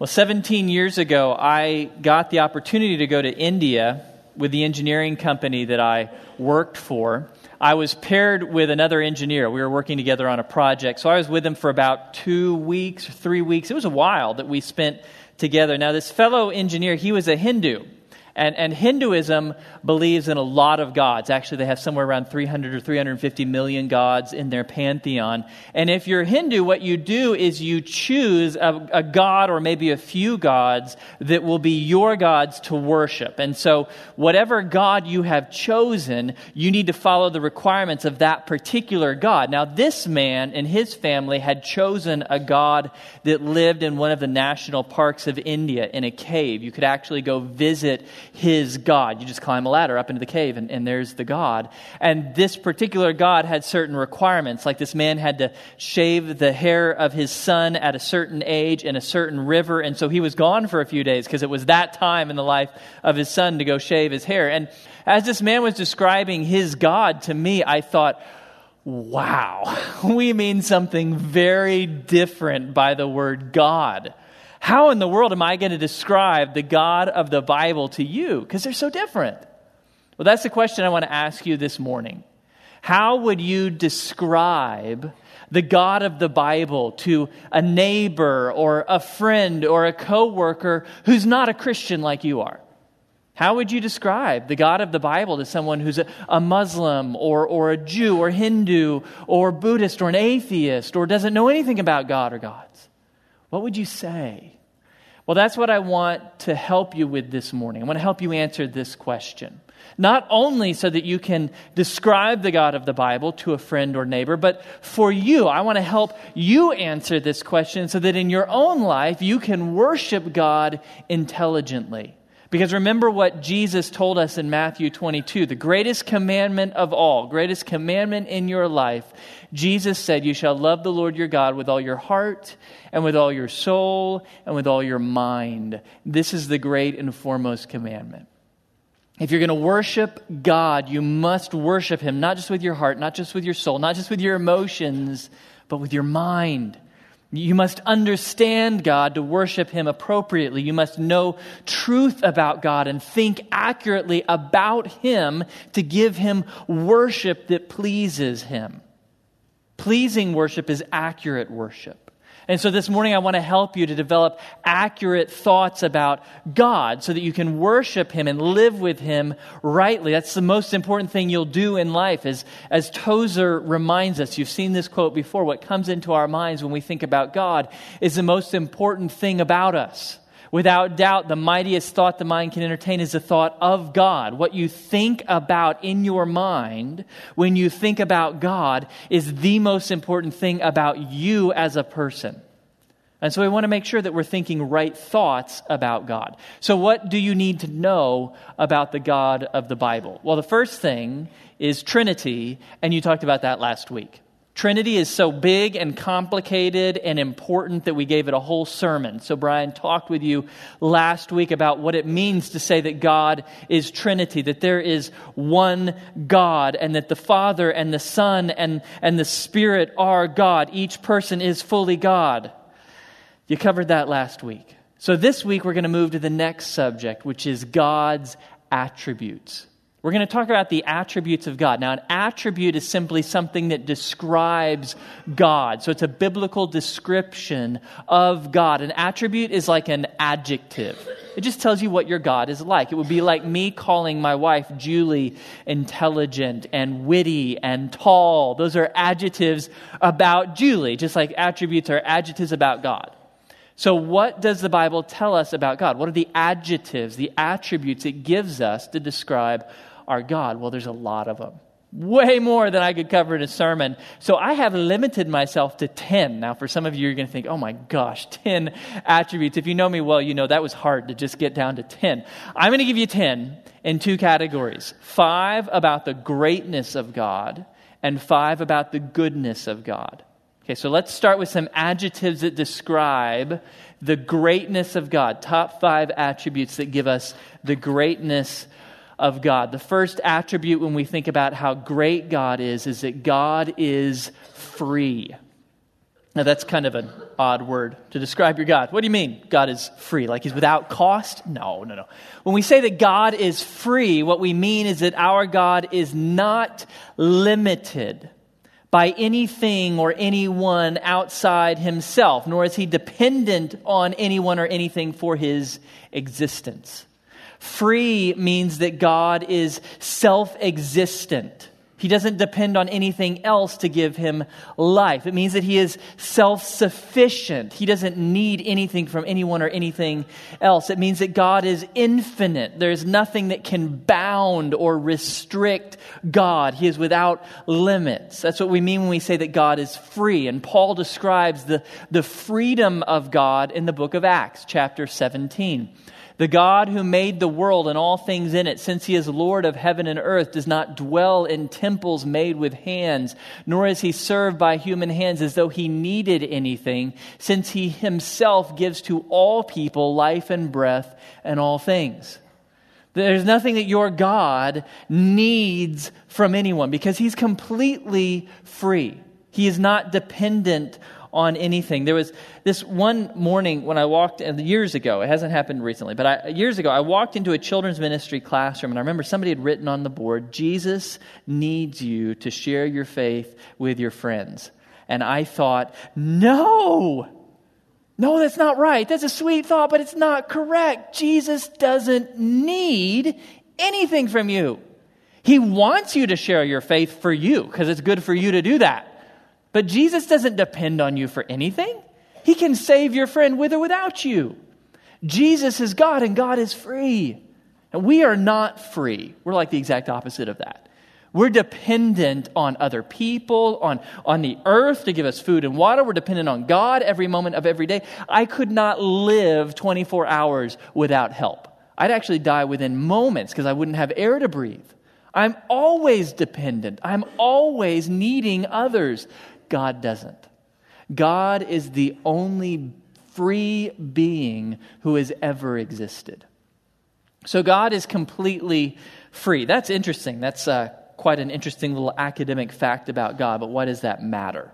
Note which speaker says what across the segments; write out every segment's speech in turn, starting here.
Speaker 1: Well, 17 years ago, I got the opportunity to go to India with the engineering company that I worked for. I was paired with another engineer. We were working together on a project. So I was with him for about two weeks, three weeks. It was a while that we spent together. Now, this fellow engineer, he was a Hindu. And, and Hinduism believes in a lot of gods. Actually, they have somewhere around 300 or 350 million gods in their pantheon. And if you're Hindu, what you do is you choose a, a god or maybe a few gods that will be your gods to worship. And so, whatever god you have chosen, you need to follow the requirements of that particular god. Now, this man and his family had chosen a god that lived in one of the national parks of India in a cave. You could actually go visit his God. You just climb a ladder up into the cave, and, and there's the God. And this particular God had certain requirements, like this man had to shave the hair of his son at a certain age in a certain river. And so he was gone for a few days because it was that time in the life of his son to go shave his hair. And as this man was describing his God to me, I thought, wow, we mean something very different by the word God. How in the world am I going to describe the God of the Bible to you? Because they're so different. Well, that's the question I want to ask you this morning. How would you describe the God of the Bible to a neighbor or a friend or a coworker who's not a Christian like you are? How would you describe the God of the Bible to someone who's a, a, Muslim or, or a Jew or Hindu or Buddhist or an atheist or doesn't know anything about God or gods? What would you say? Well, that's what I want to help you with this morning. I want to help you answer this question. Not only so that you can describe the God of the Bible to a friend or neighbor, but for you, I want to help you answer this question so that in your own life you can worship God intelligently. Because remember what Jesus told us in Matthew 22 the greatest commandment of all, greatest commandment in your life. Jesus said, You shall love the Lord your God with all your heart, and with all your soul, and with all your mind. This is the great and foremost commandment. If you're going to worship God, you must worship Him, not just with your heart, not just with your soul, not just with your emotions, but with your mind. You must understand God to worship Him appropriately. You must know truth about God and think accurately about Him to give Him worship that pleases Him. Pleasing worship is accurate worship. And so this morning, I want to help you to develop accurate thoughts about God so that you can worship Him and live with Him rightly. That's the most important thing you'll do in life. As, as Tozer reminds us, you've seen this quote before what comes into our minds when we think about God is the most important thing about us. Without doubt, the mightiest thought the mind can entertain is the thought of God. What you think about in your mind when you think about God is the most important thing about you as a person. And so we want to make sure that we're thinking right thoughts about God. So, what do you need to know about the God of the Bible? Well, the first thing is Trinity, and you talked about that last week. Trinity is so big and complicated and important that we gave it a whole sermon. So, Brian talked with you last week about what it means to say that God is Trinity, that there is one God, and that the Father and the Son and, and the Spirit are God. Each person is fully God. You covered that last week. So, this week we're going to move to the next subject, which is God's attributes. We're going to talk about the attributes of God. Now, an attribute is simply something that describes God. So it's a biblical description of God. An attribute is like an adjective, it just tells you what your God is like. It would be like me calling my wife Julie intelligent and witty and tall. Those are adjectives about Julie, just like attributes are adjectives about God. So, what does the Bible tell us about God? What are the adjectives, the attributes it gives us to describe our God? Well, there's a lot of them. Way more than I could cover in a sermon. So I have limited myself to 10. Now, for some of you, you're going to think, oh my gosh, 10 attributes. If you know me well, you know that was hard to just get down to 10. I'm going to give you 10 in two categories five about the greatness of God, and five about the goodness of God. Okay, so let's start with some adjectives that describe the greatness of God. Top five attributes that give us the greatness of God. The first attribute when we think about how great God is, is that God is free. Now, that's kind of an odd word to describe your God. What do you mean God is free? Like he's without cost? No, no, no. When we say that God is free, what we mean is that our God is not limited by anything or anyone outside himself, nor is he dependent on anyone or anything for his existence. Free means that God is self existent. He doesn't depend on anything else to give him life. It means that he is self sufficient. He doesn't need anything from anyone or anything else. It means that God is infinite. There's nothing that can bound or restrict God. He is without limits. That's what we mean when we say that God is free. And Paul describes the, the freedom of God in the book of Acts, chapter 17. The God who made the world and all things in it, since he is Lord of heaven and earth, does not dwell in temples made with hands, nor is he served by human hands as though he needed anything, since he himself gives to all people life and breath and all things. There's nothing that your God needs from anyone because he's completely free. He is not dependent on anything. There was this one morning when I walked, years ago, it hasn't happened recently, but I, years ago, I walked into a children's ministry classroom, and I remember somebody had written on the board, Jesus needs you to share your faith with your friends. And I thought, no, no, that's not right. That's a sweet thought, but it's not correct. Jesus doesn't need anything from you. He wants you to share your faith for you because it's good for you to do that. But Jesus doesn't depend on you for anything. He can save your friend with or without you. Jesus is God and God is free. And we are not free. We're like the exact opposite of that. We're dependent on other people, on, on the earth to give us food and water. We're dependent on God every moment of every day. I could not live 24 hours without help. I'd actually die within moments because I wouldn't have air to breathe. I'm always dependent. I'm always needing others. God doesn't. God is the only free being who has ever existed. So God is completely free. That's interesting. That's uh, quite an interesting little academic fact about God, but why does that matter?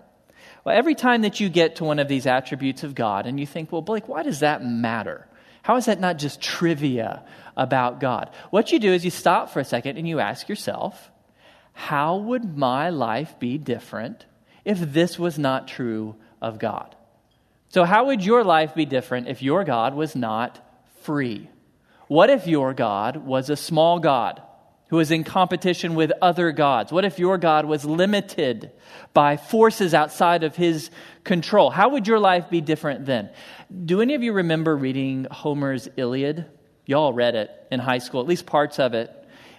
Speaker 1: Well, every time that you get to one of these attributes of God and you think, well, Blake, why does that matter? How is that not just trivia about God? What you do is you stop for a second and you ask yourself, how would my life be different if this was not true of God. So, how would your life be different if your God was not free? What if your God was a small God who was in competition with other gods? What if your God was limited by forces outside of his control? How would your life be different then? Do any of you remember reading Homer's Iliad? Y'all read it in high school, at least parts of it.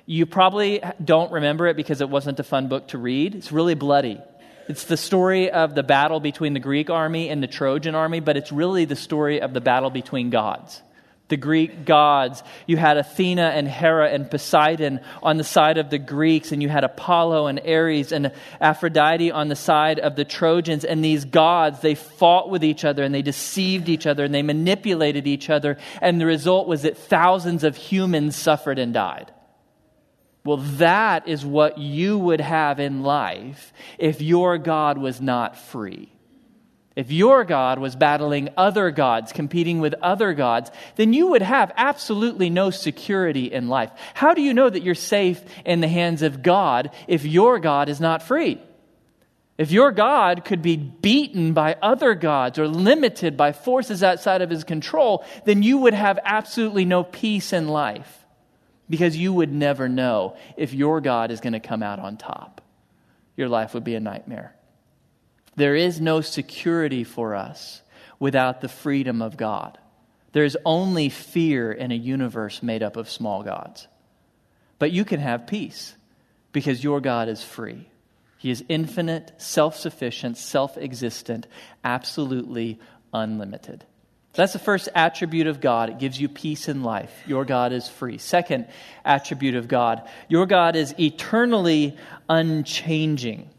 Speaker 1: You probably don't remember it because it wasn't a fun book to read. It's really bloody. It's the story of the battle between the Greek army and the Trojan army, but it's really the story of the battle between gods. The Greek gods. You had Athena and Hera and Poseidon on the side of the Greeks, and you had Apollo and Ares and Aphrodite on the side of the Trojans. And these gods, they fought with each other and they deceived each other and they manipulated each other. And the result was that thousands of humans suffered and died. Well, that is what you would have in life if your God was not free. If your God was battling other gods, competing with other gods, then you would have absolutely no security in life. How do you know that you're safe in the hands of God if your God is not free? If your God could be beaten by other gods or limited by forces outside of his control, then you would have absolutely no peace in life because you would never know if your God is going to come out on top. Your life would be a nightmare. There is no security for us without the freedom of God. There is only fear in a universe made up of small gods. But you can have peace because your God is free. He is infinite, self sufficient, self existent, absolutely unlimited. That's the first attribute of God. It gives you peace in life. Your God is free. Second attribute of God your God is eternally unchanging.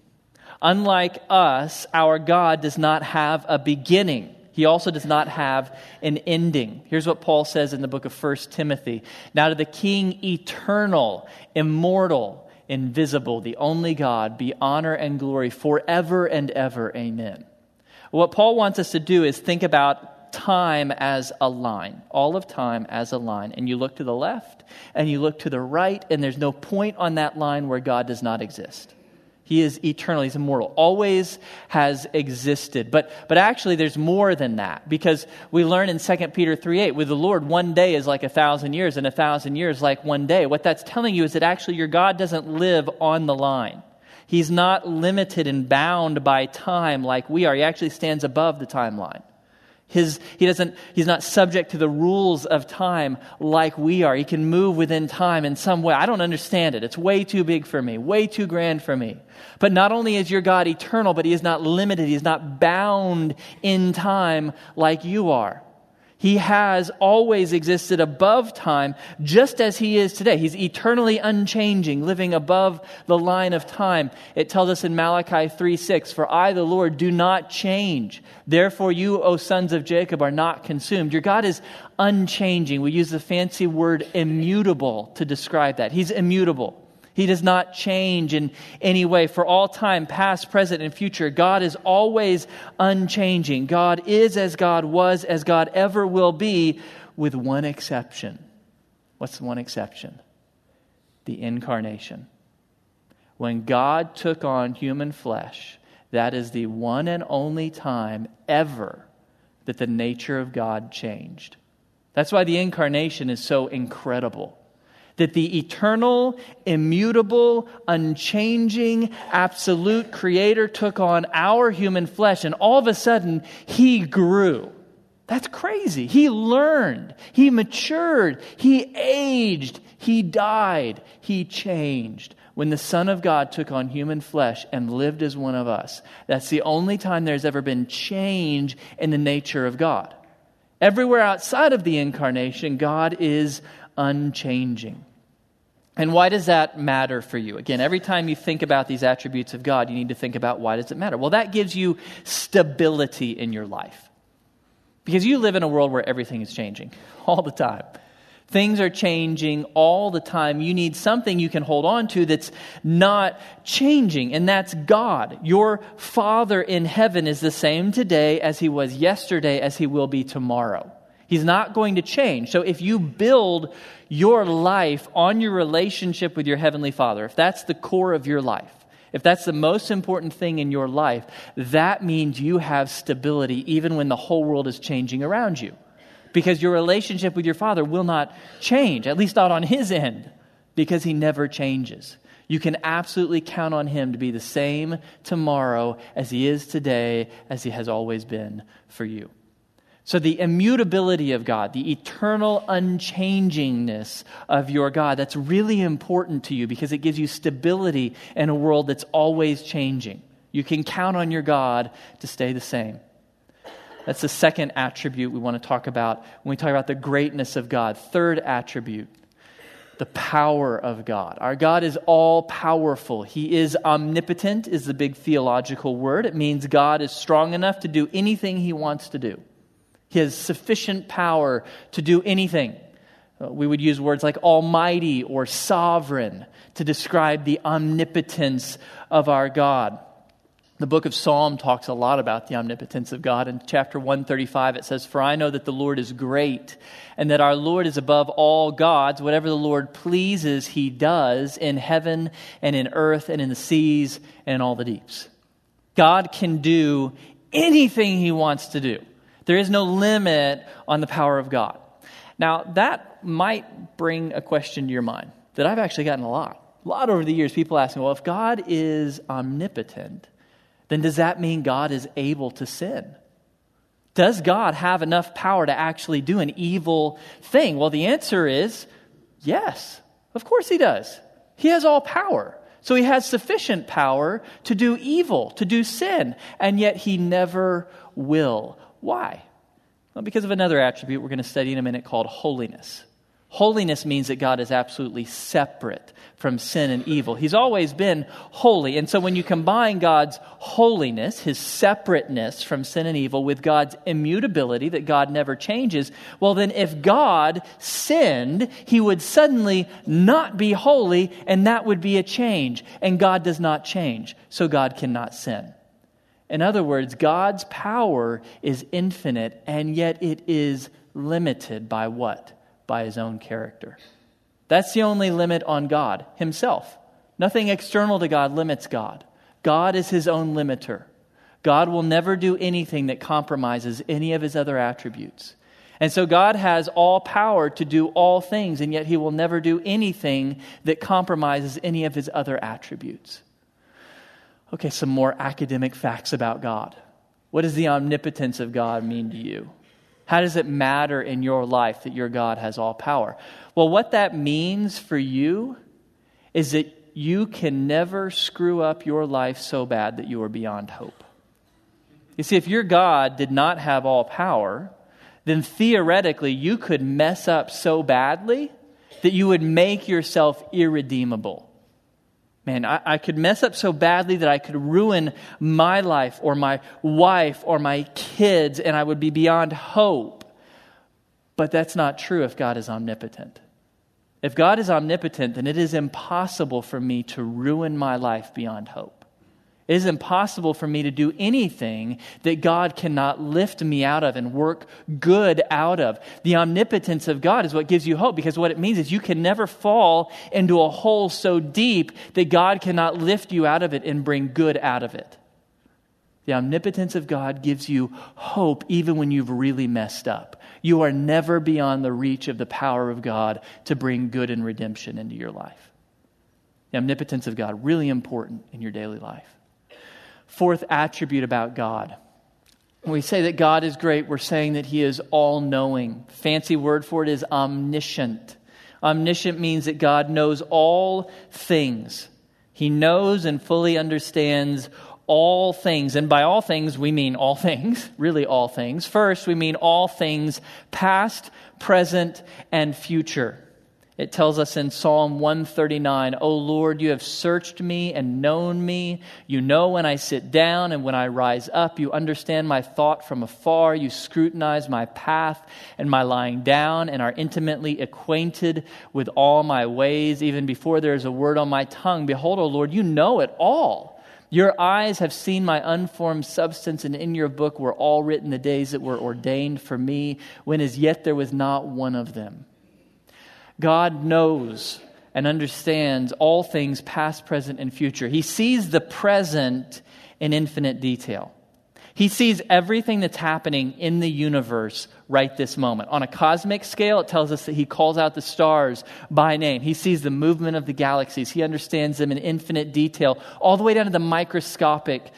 Speaker 1: Unlike us, our God does not have a beginning. He also does not have an ending. Here's what Paul says in the book of 1 Timothy Now to the King, eternal, immortal, invisible, the only God, be honor and glory forever and ever. Amen. What Paul wants us to do is think about time as a line, all of time as a line. And you look to the left and you look to the right, and there's no point on that line where God does not exist. He is eternal. He's immortal. Always has existed. But, but actually, there's more than that because we learn in 2 Peter 3 8, with the Lord, one day is like a thousand years, and a thousand years like one day. What that's telling you is that actually your God doesn't live on the line. He's not limited and bound by time like we are. He actually stands above the timeline. His, he doesn't, he's not subject to the rules of time like we are. He can move within time in some way. I don't understand it. It's way too big for me, way too grand for me. But not only is your God eternal, but he is not limited. He is not bound in time like you are. He has always existed above time, just as He is today. He's eternally unchanging, living above the line of time. It tells us in Malachi 3 6, For I, the Lord, do not change. Therefore, you, O sons of Jacob, are not consumed. Your God is unchanging. We use the fancy word immutable to describe that. He's immutable. He does not change in any way. For all time, past, present, and future, God is always unchanging. God is as God was, as God ever will be, with one exception. What's the one exception? The incarnation. When God took on human flesh, that is the one and only time ever that the nature of God changed. That's why the incarnation is so incredible that the eternal, immutable, unchanging, absolute creator took on our human flesh, and all of a sudden, he grew. That's crazy. He learned, he matured, he aged, he died, he changed. When the Son of God took on human flesh and lived as one of us, that's the only time there's ever been change in the nature of God. Everywhere outside of the incarnation, God is unchanging. And why does that matter for you? Again, every time you think about these attributes of God, you need to think about why does it matter? Well, that gives you stability in your life. Because you live in a world where everything is changing all the time. Things are changing all the time. You need something you can hold on to that's not changing, and that's God. Your Father in heaven is the same today as he was yesterday, as he will be tomorrow. He's not going to change. So if you build your life on your relationship with your Heavenly Father, if that's the core of your life, if that's the most important thing in your life, that means you have stability even when the whole world is changing around you. Because your relationship with your Father will not change, at least not on His end, because He never changes. You can absolutely count on Him to be the same tomorrow as He is today, as He has always been for you. So, the immutability of God, the eternal unchangingness of your God, that's really important to you because it gives you stability in a world that's always changing. You can count on your God to stay the same. That's the second attribute we want to talk about when we talk about the greatness of God. Third attribute, the power of God. Our God is all powerful. He is omnipotent, is the big theological word. It means God is strong enough to do anything he wants to do. He has sufficient power to do anything. Uh, we would use words like almighty or sovereign to describe the omnipotence of our God. The book of Psalm talks a lot about the omnipotence of God. In chapter 135, it says, For I know that the Lord is great, and that our Lord is above all gods. Whatever the Lord pleases, he does in heaven and in earth and in the seas and in all the deeps. God can do anything he wants to do. There is no limit on the power of God. Now, that might bring a question to your mind that I've actually gotten a lot. A lot over the years, people ask me, well, if God is omnipotent, then does that mean God is able to sin? Does God have enough power to actually do an evil thing? Well, the answer is yes. Of course he does. He has all power. So he has sufficient power to do evil, to do sin, and yet he never will. Why? Well, because of another attribute we're going to study in a minute called holiness. Holiness means that God is absolutely separate from sin and evil. He's always been holy. And so when you combine God's holiness, his separateness from sin and evil, with God's immutability, that God never changes, well, then if God sinned, he would suddenly not be holy, and that would be a change. And God does not change, so God cannot sin. In other words, God's power is infinite, and yet it is limited by what? By his own character. That's the only limit on God, himself. Nothing external to God limits God. God is his own limiter. God will never do anything that compromises any of his other attributes. And so God has all power to do all things, and yet he will never do anything that compromises any of his other attributes. Okay, some more academic facts about God. What does the omnipotence of God mean to you? How does it matter in your life that your God has all power? Well, what that means for you is that you can never screw up your life so bad that you are beyond hope. You see, if your God did not have all power, then theoretically you could mess up so badly that you would make yourself irredeemable. Man, I, I, could mess up so badly that I could ruin my life or my wife or my kids and I would be beyond hope. But that's not true if God is omnipotent. If God is omnipotent, then it is impossible for me to ruin my life beyond hope. It is impossible for me to do anything that God cannot lift me out of and work good out of. The omnipotence of God is what gives you hope because what it means is you can never fall into a hole so deep that God cannot lift you out of it and bring good out of it. The omnipotence of God gives you hope even when you've really messed up. You are never beyond the reach of the power of God to bring good and redemption into your life. The omnipotence of God, really important in your daily life. Fourth attribute about God. When we say that God is great, we're saying that He is all knowing. Fancy word for it is omniscient. Omniscient means that God knows all things. He knows and fully understands all things. And by all things, we mean all things, really all things. First, we mean all things past, present, and future. It tells us in Psalm 139, O Lord, you have searched me and known me. You know when I sit down and when I rise up. You understand my thought from afar. You scrutinize my path and my lying down and are intimately acquainted with all my ways, even before there is a word on my tongue. Behold, O Lord, you know it all. Your eyes have seen my unformed substance, and in your book were all written the days that were ordained for me, when as yet there was not one of them. God knows and understands all things past, present, and future. He sees the present in infinite detail. He sees everything that's happening in the universe right this moment. On a cosmic scale, it tells us that he calls out the stars by name. He sees the movement of the galaxies. He understands them in infinite detail, all the way down to the microscopic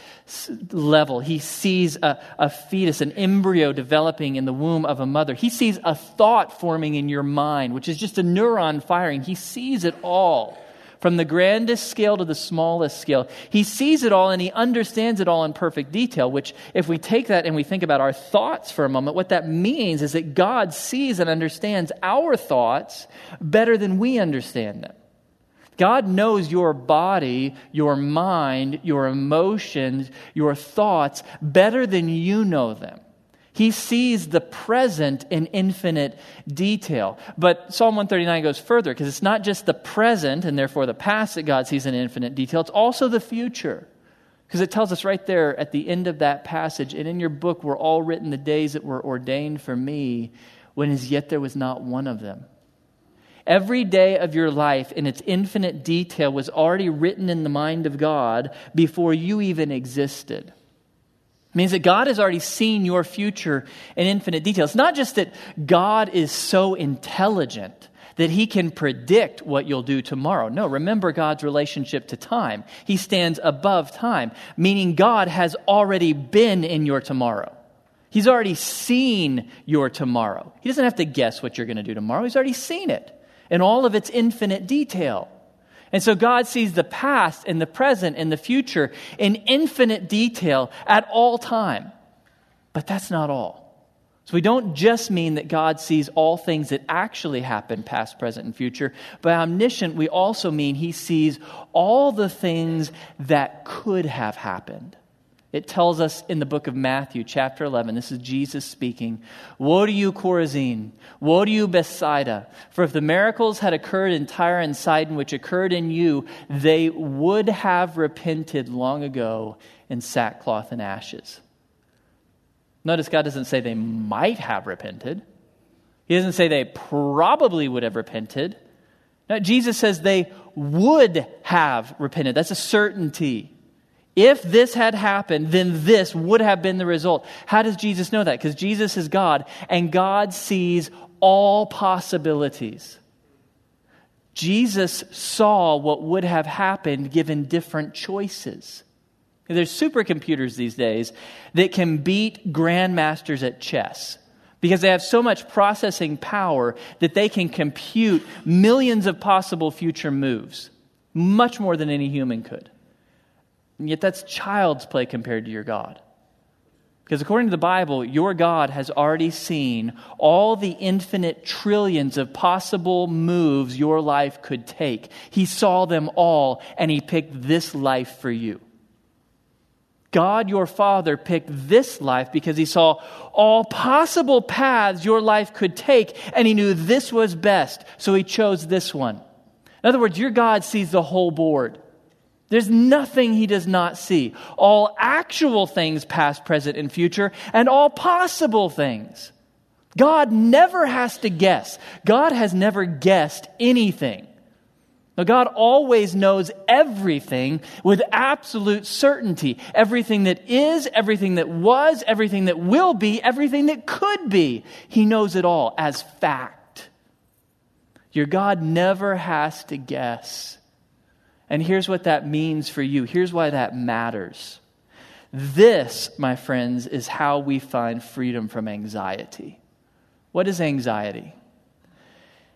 Speaker 1: level. He sees a, a fetus, an embryo developing in the womb of a mother. He sees a thought forming in your mind, which is just a neuron firing. He sees it all from the grandest scale to the smallest scale. He sees it all and he understands it all in perfect detail, which, if we take that and we think about our thoughts for a moment, what that means is that God sees and understands our thoughts better than we understand them. God knows your body, your mind, your emotions, your thoughts better than you know them. He sees the present in infinite detail. But Psalm 139 goes further because it's not just the present and therefore the past that God sees in infinite detail, it's also the future. Because it tells us right there at the end of that passage, and in your book were all written the days that were ordained for me, when as yet there was not one of them. Every day of your life in its infinite detail was already written in the mind of God before you even existed. Means that God has already seen your future in infinite detail. It's not just that God is so intelligent that he can predict what you'll do tomorrow. No, remember God's relationship to time. He stands above time, meaning God has already been in your tomorrow. He's already seen your tomorrow. He doesn't have to guess what you're going to do tomorrow. He's already seen it in all of its infinite detail. And so God sees the past and the present and the future in infinite detail at all time. But that's not all. So we don't just mean that God sees all things that actually happen, past, present, and future. By omniscient, we also mean he sees all the things that could have happened. It tells us in the book of Matthew, chapter 11, this is Jesus speaking Woe to you, Chorazin! Woe to you, Bethsaida! For if the miracles had occurred in Tyre and Sidon, which occurred in you, they would have repented long ago in sackcloth and ashes. Notice God doesn't say they might have repented. He doesn't say they probably would have repented. No, Jesus says they would have repented. That's a certainty. If this had happened, then this would have been the result. How does Jesus know that? Because Jesus is God, and God sees all possibilities. Jesus saw what would have happened given different choices. There's supercomputers these days that can beat grandmasters at chess because they have so much processing power that they can compute millions of possible future moves, much more than any human could. And yet, that's child's play compared to your God. Because according to the Bible, your God has already seen all the infinite trillions of possible moves your life could take. He saw them all, and He picked this life for you. God, your Father, picked this life because he saw all possible paths your life could take, and he knew this was best, so he chose this one. In other words, your God sees the whole board. There's nothing he does not see. All actual things, past, present, and future, and all possible things. God never has to guess. God has never guessed anything. Now, God always knows everything with absolute certainty. Everything that is, everything that was, everything that will be, everything that could be. He knows it all as fact. Your God never has to guess. And here's what that means for you. Here's why that matters. This, my friends, is how we find freedom from anxiety. What is anxiety?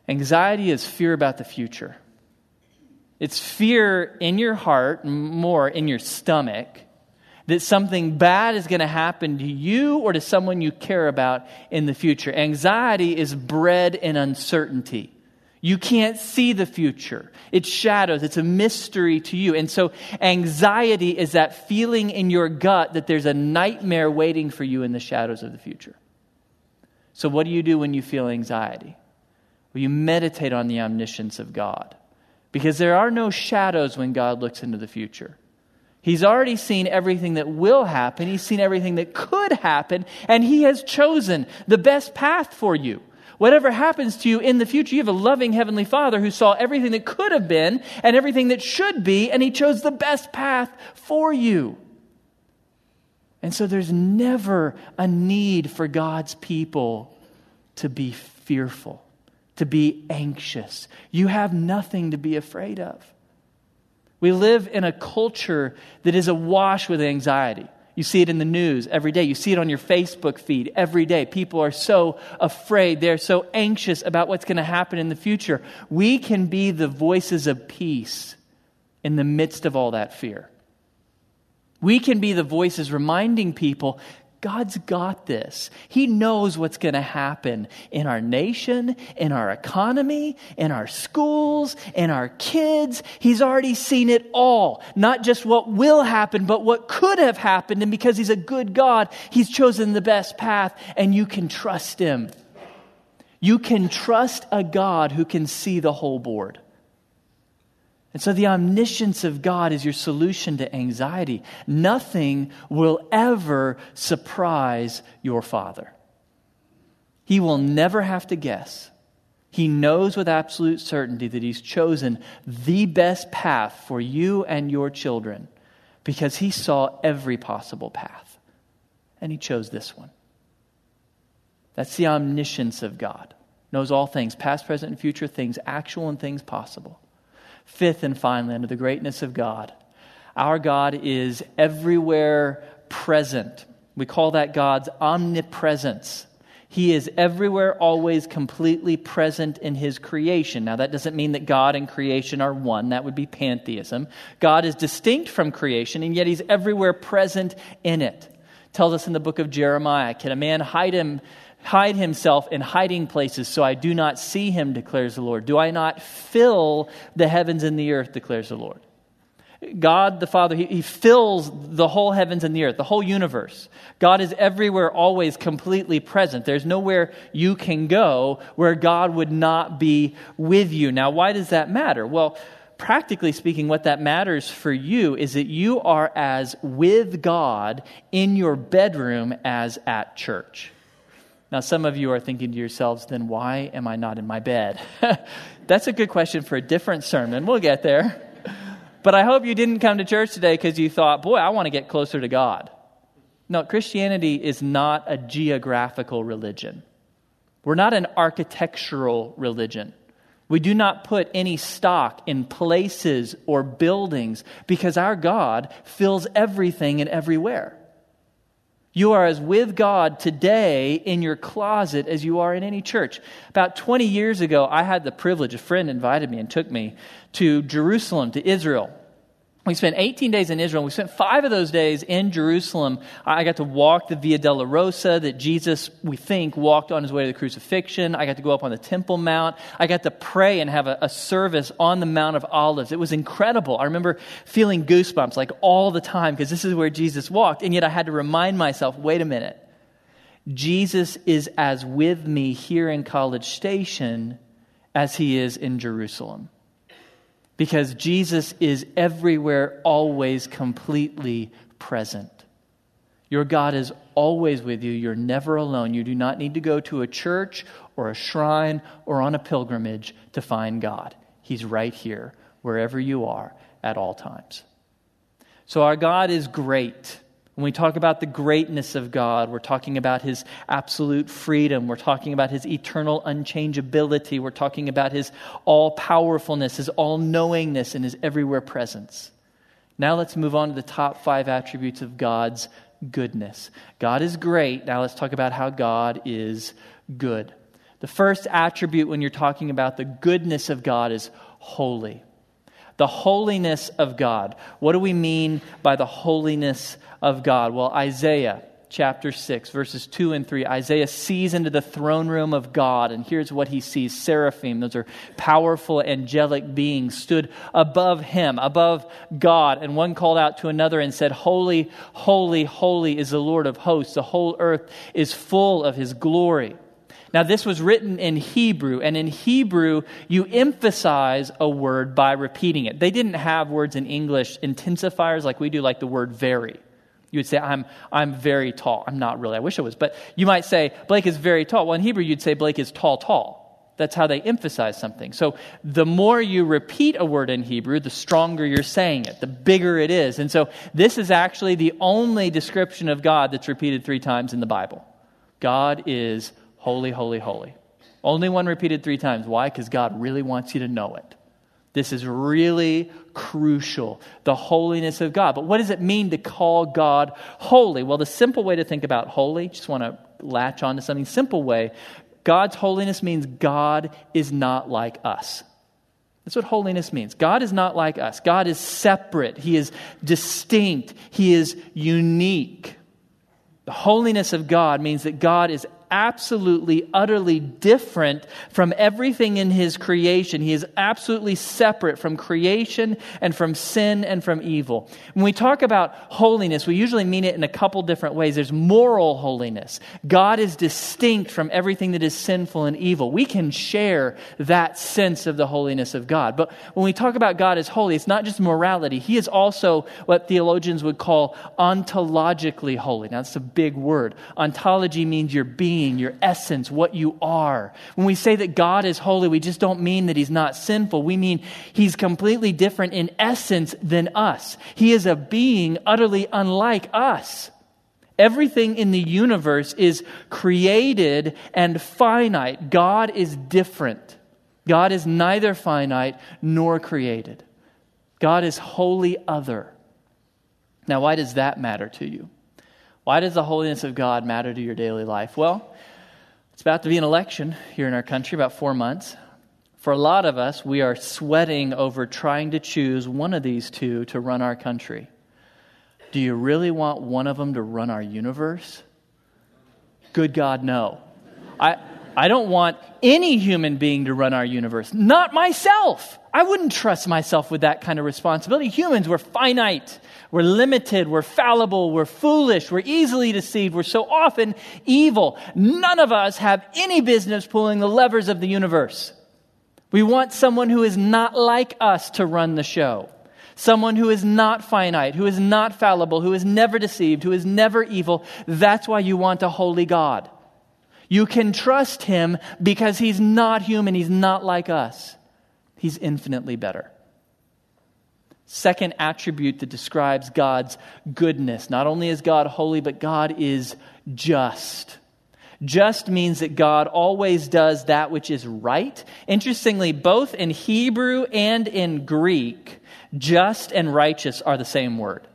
Speaker 1: Anxiety is fear about the future. It's fear in your heart, more in your stomach, that something bad is going to happen to you or to someone you care about in the future. Anxiety is bred in uncertainty. You can't see the future. It's shadows. It's a mystery to you. And so anxiety is that feeling in your gut that there's a nightmare waiting for you in the shadows of the future. So what do you do when you feel anxiety? Well, you meditate on the omniscience of God. Because there are no shadows when God looks into the future. He's already seen everything that will happen, He's seen everything that could happen, and He has chosen the best path for you. Whatever happens to you in the future, you have a loving Heavenly Father who saw everything that could have been and everything that should be, and He chose the best path for you. And so there's never a need for God's people to be fearful to be anxious. You have nothing to be afraid of. We live in a culture that is awash with anxiety. You see it in the news every day. You see it on your Facebook feed every day. People are so afraid. They're so anxious about what's going to happen in the future. We can be the voices of peace in the midst of all that fear. We can be the voices reminding people God's got this. He knows what's going to happen in our nation, in our economy, in our schools, in our kids. He's already seen it all. Not just what will happen, but what could have happened. And because He's a good God, He's chosen the best path, and you can trust Him. You can trust a God who can see the whole board. And so the omniscience of God is your solution to anxiety. Nothing will ever surprise your Father. He will never have to guess. He knows with absolute certainty that He's chosen the best path for you and your children because He saw every possible path. And He chose this one. That's the omniscience of God. Knows all things, past, present, and future, things actual and things possible. Fifth and finally, under the greatness of God, our God is everywhere present. We call that God's omnipresence. He is everywhere, always completely present in His creation. Now, that doesn't mean that God and creation are one. That would be pantheism. God is distinct from creation, and yet He's everywhere present in it. it tells us in the book of Jeremiah Can a man hide him? Hide himself in hiding places so I do not see him, declares the Lord? Do I not fill the heavens and the earth, declares the Lord? God the Father, he, he, fills the whole heavens and the earth, the whole universe. God is everywhere, always completely present. There's nowhere you can go where God would not be with you. Now, why does that matter? Well, practically speaking, what that matters for you is that you are as with God in your bedroom as at church. Now, some of you are thinking to yourselves, then why am I not in my bed? That's a good question for a different sermon. We'll get there. But I hope you didn't come to church today because you thought, boy, I want to get closer to God. No, Christianity is not a geographical religion. We're not an architectural religion. We do not put any stock in places or buildings because our God fills everything and everywhere. You are as with God today in your closet as you are in any church. About 20 years ago, I had the privilege, a friend invited me and took me to Jerusalem, to Israel. We spent 18 days in Israel. We spent five of those days in Jerusalem. I got to walk the Via Dolorosa that Jesus, we think, walked on his way to the crucifixion. I got to go up on the Temple Mount. I got to pray and have a, a service on the Mount of Olives. It was incredible. I remember feeling goosebumps like all the time because this is where Jesus walked. And yet I had to remind myself wait a minute. Jesus is as with me here in College Station as he is in Jerusalem because Jesus is everywhere, always completely present. Your God is always with you. You're never alone. You do not need to go to a church or a shrine or on a pilgrimage to find God. He's right here, wherever you are, at all times. So, our God is great. When we talk about the greatness of God, we're talking about his absolute freedom. We're talking about his eternal unchangeability. We're talking about his all powerfulness, his all knowingness, and his everywhere presence. Now let's move on to the top five attributes of God's goodness. God is great. Now let's talk about how God is good. The first attribute when you're talking about the goodness of God is holy. The holiness of God. What do we mean by the holiness of God? Well, Isaiah chapter 6, verses 2 and 3, Isaiah sees into the throne room of God, and here's what he sees seraphim, those are powerful angelic beings, stood above him, above God. And one called out to another and said, Holy, holy, holy is the Lord of hosts. The whole earth is full of his glory. Now, this was written in Hebrew, and in Hebrew, you emphasize a word by repeating it. They didn't have words in English, intensifiers like we do, like the word very. You would say, I'm, I'm very tall. I'm not really. I wish I was. But you might say, Blake is very tall. Well, in Hebrew, you'd say, Blake is tall, tall. That's how they emphasize something. So the more you repeat a word in Hebrew, the stronger you're saying it, the bigger it is. And so this is actually the only description of God that's repeated three times in the Bible. God is holy, holy, holy. Only one repeated three times. Why? Because God really wants you to know it. This is really crucial, the holiness of God. But what does it mean to call God holy? Well, the simple way to think about holy, just want to latch on to something simple way. God's holiness means God is not like us. That's what holiness means. God is not like us. God is separate. He is distinct. He is unique. The holiness of God means that God is absolutely, utterly different from everything in his creation. He is absolutely separate from creation and from sin and from evil. When we talk about holiness, we usually mean it in a couple different ways. There's moral holiness. God is distinct from everything that is sinful and evil. We can share that sense of the holiness of God. But when we talk about God as holy, it's not just morality. He is also what theologians would call ontologically holy. Now, that's a big word. Ontology means your being being, your essence, what you are. When we say that God is holy, we just don't mean that he's not sinful. We mean he's completely different in essence than us. He is a being utterly unlike us. Everything in the universe is created and finite. God is different. God is neither finite nor created. God is wholly other. Now, why does that matter to you? Why does the holiness of God matter to your daily life? Well, it's about to be an election here in our country, about four months. For a lot of us, we are sweating over trying to choose one of these two to run our country. Do you really want one of them to run our universe? Good God, no. I, I don't want any human being to run our universe, not myself. I wouldn't trust myself with that kind of responsibility. Humans, we're finite. We're limited, we're fallible, we're foolish, we're easily deceived, we're so often evil. None of us have any business pulling the levers of the universe. We want someone who is not like us to run the show. Someone who is not finite, who is not fallible, who is never deceived, who is never evil. That's why you want a holy God. You can trust him because he's not human, he's not like us. He's infinitely better. Second attribute that describes God's goodness. Not only is God holy, but God is just. Just means that God always does that which is right. Interestingly, both in Hebrew and in Greek, just and righteous are the same word.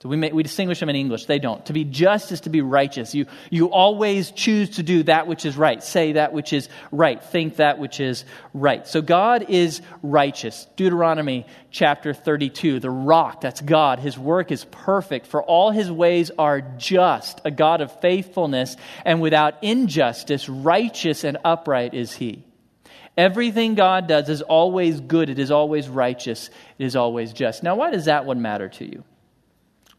Speaker 1: So we, may, we distinguish them in English. They don't. To be just is to be righteous. You, you always choose to do that which is right, say that which is right, think that which is right. So God is righteous. Deuteronomy chapter 32, the rock, that's God. His work is perfect, for all his ways are just, a God of faithfulness, and without injustice, righteous and upright is he. Everything God does is always good, it is always righteous, it is always just. Now, why does that one matter to you?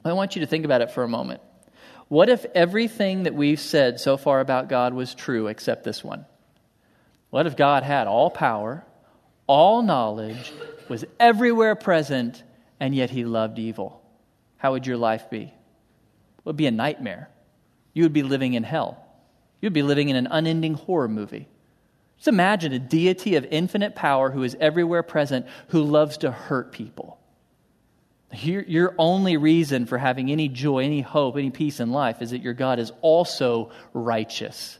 Speaker 1: I want you to think about it for a moment. What if everything that we've said so far about God was true except this one? What if God had all power, all knowledge, was everywhere present, and yet he loved evil? How would your life be? It would be a nightmare. You would be living in hell. You'd be living in an unending horror movie. Just imagine a deity of infinite power who is everywhere present, who loves to hurt people. Your, only reason for having any joy, any hope, any peace in life is that your God is also righteous.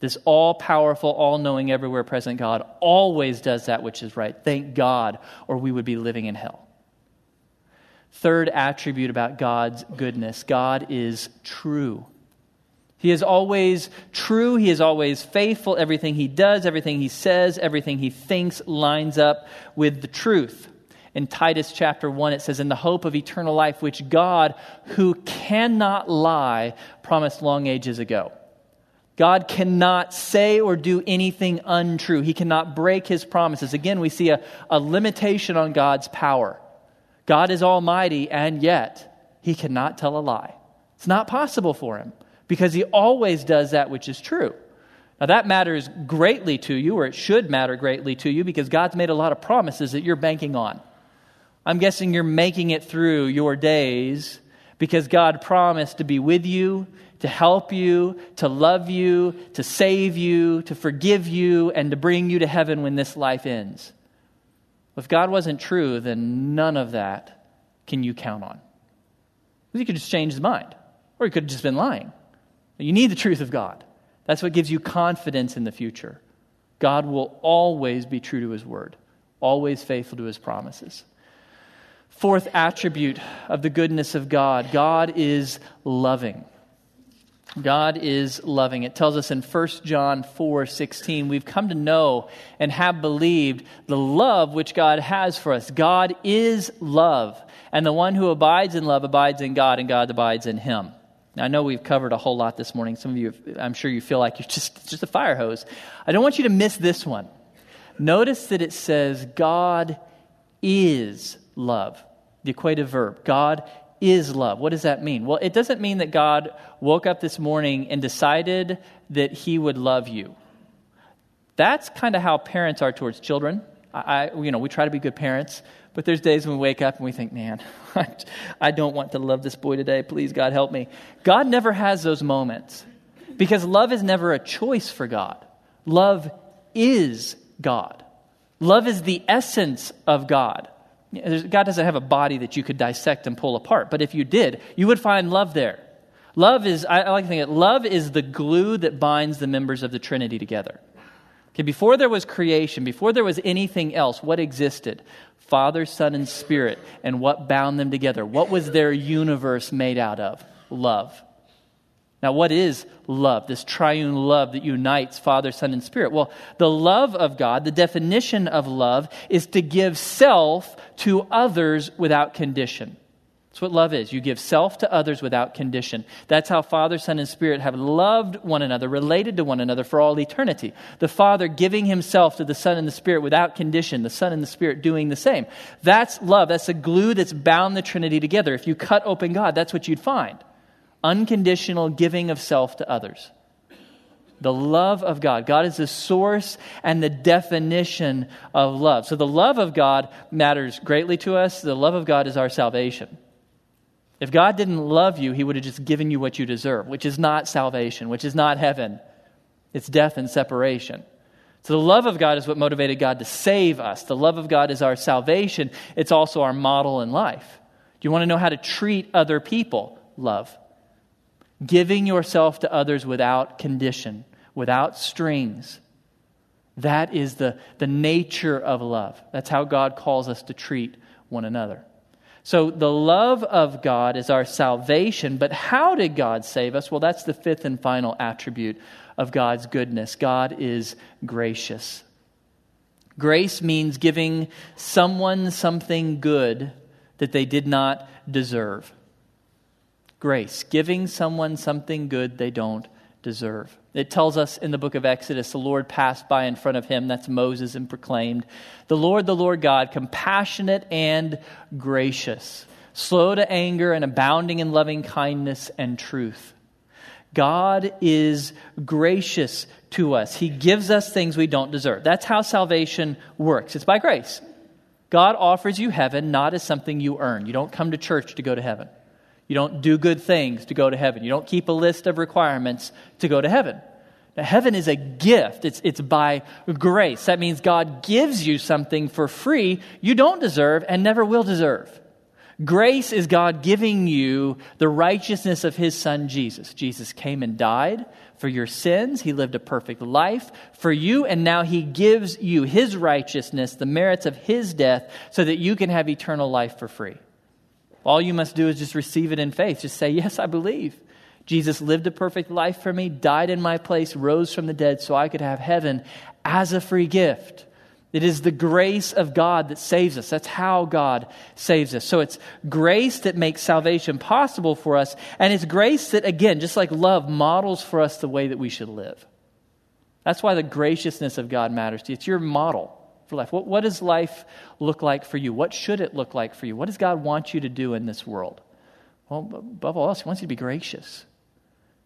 Speaker 1: This all powerful, all knowing, everywhere present God always does that which is right. Thank God, or we would be living in hell. Third attribute about God's goodness God is true. He is always true. He is always faithful. Everything he does, everything he says, everything he thinks lines up with the truth in Titus chapter 1, it says, In the hope of eternal life, which God, who cannot lie, promised long ages ago. God cannot say or do anything untrue. He cannot break his promises. Again, we see a, a limitation on God's power. God is almighty, and yet he cannot tell a lie. It's not possible for him because he always does that which is true. Now, that matters greatly to you, or it should matter greatly to you, because God's made a lot of promises that you're banking on. I'm guessing you're making it through your days because God promised to be with you, to help you, to love you, to save you, to forgive you, and to bring you to heaven when this life ends. If God wasn't true, then none of that can you count on. He could just change his mind, or he could have just been lying. You need the truth of God. That's what gives you confidence in the future. God will always be true to his word, always faithful to his promises. Fourth attribute of the goodness of God God is loving. God is loving. It tells us in 1 John 4 16, we've come to know and have believed the love which God has for us. God is love, and the one who abides in love abides in God, and God abides in him. Now, I know we've covered a whole lot this morning. Some of you, I'm sure you feel like you're just, just a fire hose. I don't want you to miss this one. Notice that it says, God is love. The equative verb. God is love. What does that mean? Well, it doesn't mean that God woke up this morning and decided that he would love you. That's kind of how parents are towards children. I, you know, we try to be good parents, but there's days when we wake up and we think, man, I don't want to love this boy today. Please, God, help me. God never has those moments because love is never a choice for God. Love is God. Love is the essence of God. God doesn't have a body that you could dissect and pull apart, but if you did, you would find love there. Love is, I, like to think of it, love is the glue that binds the members of the Trinity together. Okay, before there was creation, before there was anything else, what existed? Father, Son, and Spirit. And what bound them together? What was their universe made out of? Love. Now, what is love? This triune love that unites Father, Son, and Spirit. Well, the love of God, the definition of love, is to give self to others without condition. That's what love is. You give self to others without condition. That's how Father, Son, and Spirit have loved one another, related to one another for all eternity. The Father giving himself to the Son and the Spirit without condition, the Son and the Spirit doing the same. That's love. That's the glue that's bound the Trinity together. If you cut open God, that's what you'd find unconditional giving of self to others. The love of God. God is the source and the definition of love. So the love of God matters greatly to us. The love of God is our salvation. If God didn't love you, he would have just given you what you deserve, which is not salvation, which is not heaven. It's death and separation. So the love of God is what motivated God to save us. The love of God is our salvation. It's also our model in life. Do you want to know how to treat other people? Love. Giving yourself to others without condition, without strings. That is the, the nature of love. That's how God calls us to treat one another. So the love of God is our salvation, but how did God save us? Well, that's the fifth and final attribute of God's goodness. God is gracious. Grace means giving someone something good that they did not deserve. Grace, giving someone something good they don't deserve. It tells us in the book of Exodus the Lord passed by in front of him, that's Moses, and proclaimed, The Lord, the Lord God, compassionate and gracious, slow to anger and abounding in loving kindness and truth. God is gracious to us. He gives us things we don't deserve. That's how salvation works. It's by grace. God offers you heaven not as something you earn. You don't come to church to go to heaven. You don't do good things to go to heaven. You don't keep a list of requirements to go to heaven. Now, heaven is a gift, it's, it's by grace. That means God gives you something for free you don't deserve and never will deserve. Grace is God giving you the righteousness of His Son Jesus. Jesus came and died for your sins. He lived a perfect life for you, and now He gives you His righteousness, the merits of His death, so that you can have eternal life for free. All you must do is just receive it in faith. Just say, Yes, I believe. Jesus lived a perfect life for me, died in my place, rose from the dead so I could have heaven as a free gift. It is the grace of God that saves us. That's how God saves us. So it's grace that makes salvation possible for us. And it's grace that, again, just like love, models for us the way that we should live. That's why the graciousness of God matters to you. It's your model for life? What, what does life look like for you? What should it look like for you? What does God want you to do in this world? Well, above all else, He wants you to be gracious.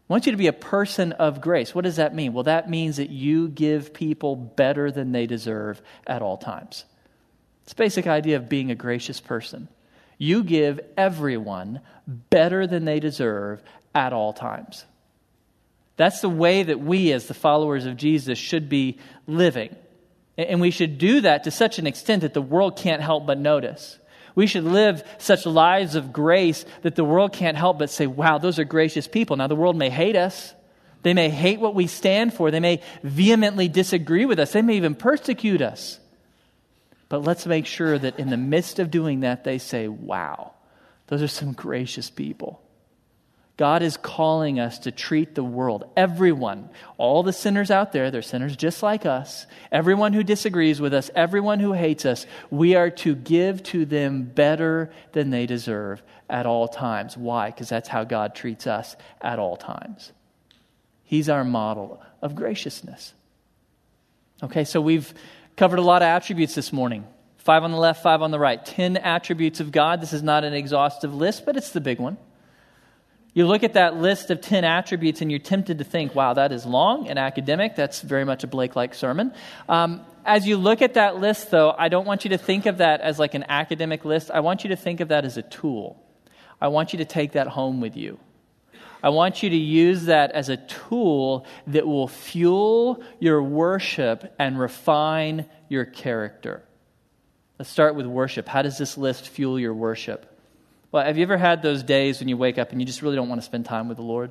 Speaker 1: He wants you to be a person of grace. What does that mean? Well, that means that you give people better than they deserve at all times. It's basic idea of being a gracious person. You give everyone better than they deserve at all times. That's the way that we, as the followers of Jesus, should be living. And we should do that to such an extent that the world can't help but notice. We should live such lives of grace that the world can't help but say, wow, those are gracious people. Now, the world may hate us. They may hate what we stand for. They may vehemently disagree with us. They may even persecute us. But let's make sure that in the midst of doing that, they say, wow, those are some gracious people. God is calling us to treat the world, everyone, all the sinners out there, they're sinners just like us, everyone who disagrees with us, everyone who hates us, we are to give to them better than they deserve at all times. Why? Because that's how God treats us at all times. He's our model of graciousness. Okay, so we've covered a lot of attributes this morning. Five on the left, five on the right. Ten attributes of God. This is not an exhaustive list, but it's the big one. You look at that list of 10 attributes and you're tempted to think, wow, that is long and academic. That's very much a Blake like sermon. Um, as you look at that list, though, I don't want you to think of that as like an academic list. I want you to think of that as a tool. I want you to take that home with you. I want you to use that as a tool that will fuel your worship and refine your character. Let's start with worship. How does this list fuel your worship? Well, have you ever had those days when you wake up and you just really don't want to spend time with the Lord?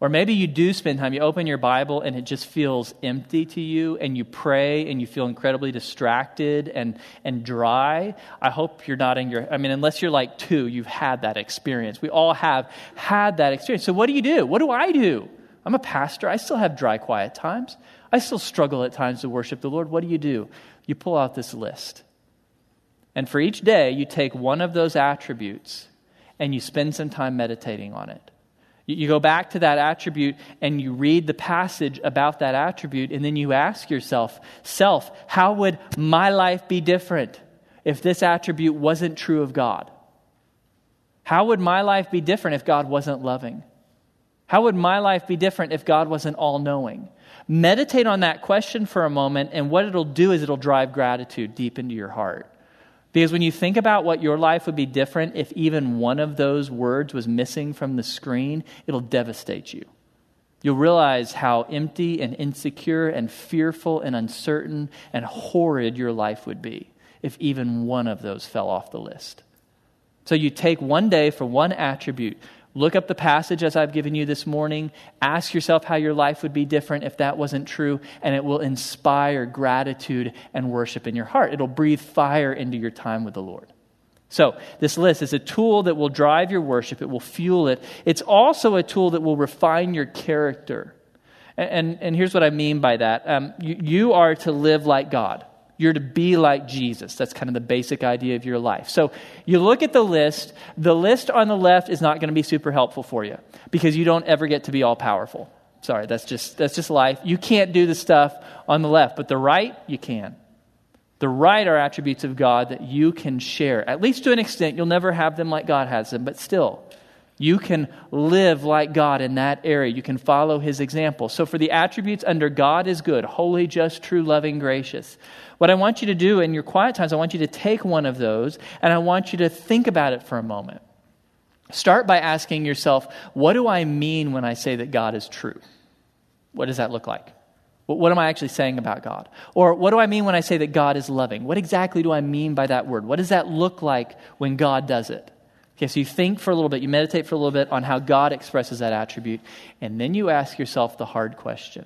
Speaker 1: Or maybe you do spend time, you open your Bible and it just feels empty to you, and you pray and you feel incredibly distracted and, and dry. I hope you're not in your, I mean, unless you're like two, you've had that experience. We all have had that experience. So, what do you do? What do I do? I'm a pastor. I still have dry, quiet times. I still struggle at times to worship the Lord. What do you do? You pull out this list and for each day, you take one of those attributes and you spend some time meditating on it. You go back to that attribute and you read the passage about that attribute, and then you ask yourself, Self, how would my life be different if this attribute wasn't true of God? How would my life be different if God wasn't loving? How would my life be different if God wasn't all knowing? Meditate on that question for a moment, and what it'll do is it'll drive gratitude deep into your heart. Because when you think about what your life would be different if even one of those words was missing from the screen, it'll devastate you. You'll realize how empty and insecure and fearful and uncertain and horrid your life would be if even one of those fell off the list. So you take one day for one attribute, Look up the passage as I've given you this morning. Ask yourself how your life would be different if that wasn't true, and it will inspire gratitude and worship in your heart. It'll breathe fire into your time with the Lord. So, this list is a tool that will drive your worship, it will fuel it. It's also a tool that will refine your character. And, and, and here's what I mean by that um, you, you are to live like God. You're to be like Jesus. That's kind of the basic idea of your life. So you look at the list. The list on the left is not going to be super helpful for you because you don't ever get to be all powerful. Sorry, that's just, that's just life. You can't do the stuff on the left, but the right, you can. The right are attributes of God that you can share, at least to an extent. You'll never have them like God has them, but still, you can live like God in that area. You can follow his example. So, for the attributes under God is good, holy, just, true, loving, gracious. What I want you to do in your quiet times, I want you to take one of those and I want you to think about it for a moment. Start by asking yourself, what do I mean when I say that God is true? What does that look like? What am I actually saying about God? Or what do I mean when I say that God is loving? What exactly do I mean by that word? What does that look like when God does it? Okay, so you think for a little bit, you meditate for a little bit on how God expresses that attribute, and then you ask yourself the hard question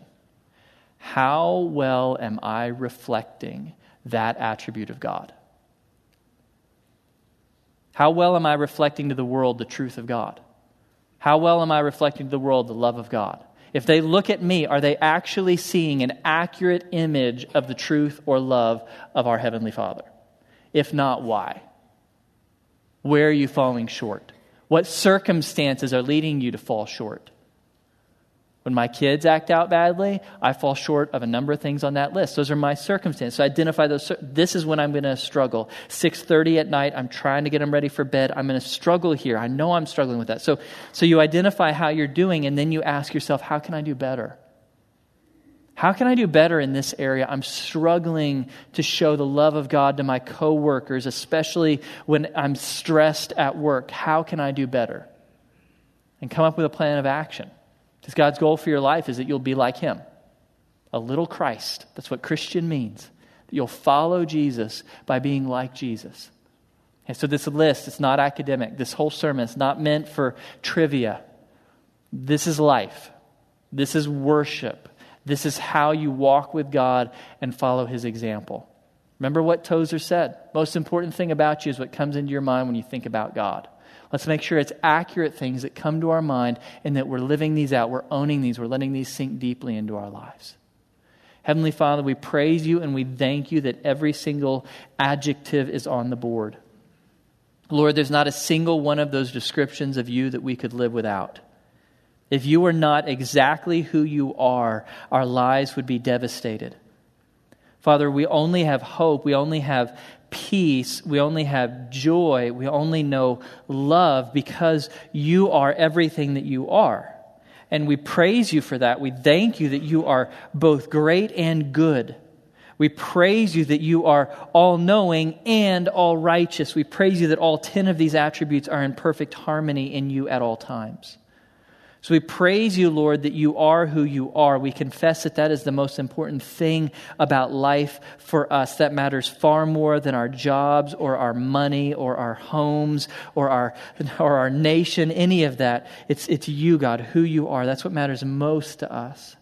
Speaker 1: How well am I reflecting that attribute of God? How well am I reflecting to the world the truth of God? How well am I reflecting to the world the love of God? If they look at me, are they actually seeing an accurate image of the truth or love of our Heavenly Father? If not, why? Where are you falling short? What circumstances are leading you to fall short? When my kids act out badly, I fall short of a number of things on that list. Those are my circumstances. So identify those. This is when I'm going to struggle. 6:30 at night, I'm trying to get them ready for bed. I'm going to struggle here. I know I'm struggling with that. So, so you identify how you're doing, and then you ask yourself, how can I do better? How can I do better in this area? I'm struggling to show the love of God to my coworkers, especially when I'm stressed at work. How can I do better? And come up with a plan of action. Because God's goal for your life is that you'll be like Him a little Christ. That's what Christian means. That you'll follow Jesus by being like Jesus. And so, this list, it's not academic. This whole sermon is not meant for trivia. This is life, this is worship. This is how you walk with God and follow his example. Remember what Tozer said. Most important thing about you is what comes into your mind when you think about God. Let's make sure it's accurate things that come to our mind and that we're living these out. We're owning these. We're letting these sink deeply into our lives. Heavenly Father, we praise you and we thank you that every single adjective is on the board. Lord, there's not a single one of those descriptions of you that we could live without. If you were not exactly who you are, our lives would be devastated. Father, we only have hope, we only have peace, we only have joy, we only know love because you are everything that you are. And we praise you for that. We thank you that you are both great and good. We praise you that you are all knowing and all righteous. We praise you that all 10 of these attributes are in perfect harmony in you at all times. So we praise you, Lord, that you are who you are. We confess that that is the most important thing about life for us. That matters far more than our jobs or our money or our homes or our, or our nation, any of that. It's, it's you, God, who you are. That's what matters most to us.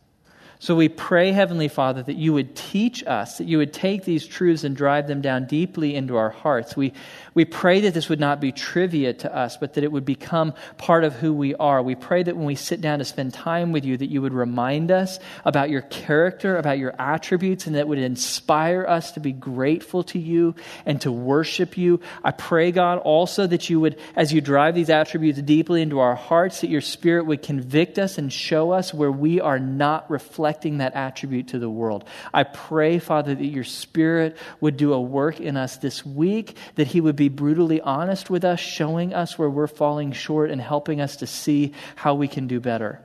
Speaker 1: So we pray, Heavenly Father, that you would teach us, that you would take these truths and drive them down deeply into our hearts. We, we pray that this would not be trivia to us, but that it would become part of who we are. We pray that when we sit down to spend time with you, that you would remind us about your character, about your attributes, and that would inspire us to be grateful to you and to worship you. I pray, God, also that you would, as you drive these attributes deeply into our hearts, that your Spirit would convict us and show us where we are not reflecting reflecting that attribute to the world. I pray, Father, that your Spirit would do a work in us this week, that He would be brutally honest with us, showing us where we're falling short and helping us to see how we can do better.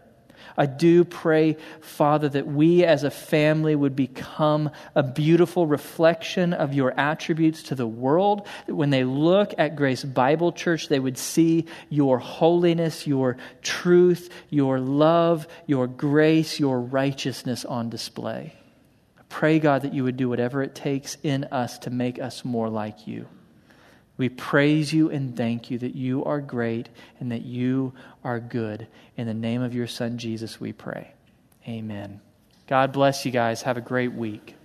Speaker 1: I do pray, Father, that we as a family would become a beautiful reflection of your attributes to the world. That when they look at Grace Bible Church, they would see your holiness, your truth, your love, your grace, your righteousness on display. I pray, God, that you would do whatever it takes in us to make us more like you. We praise you and thank you that you are great and that you are good. In the name of your Son, Jesus, we pray. Amen. God bless you guys. Have a great week.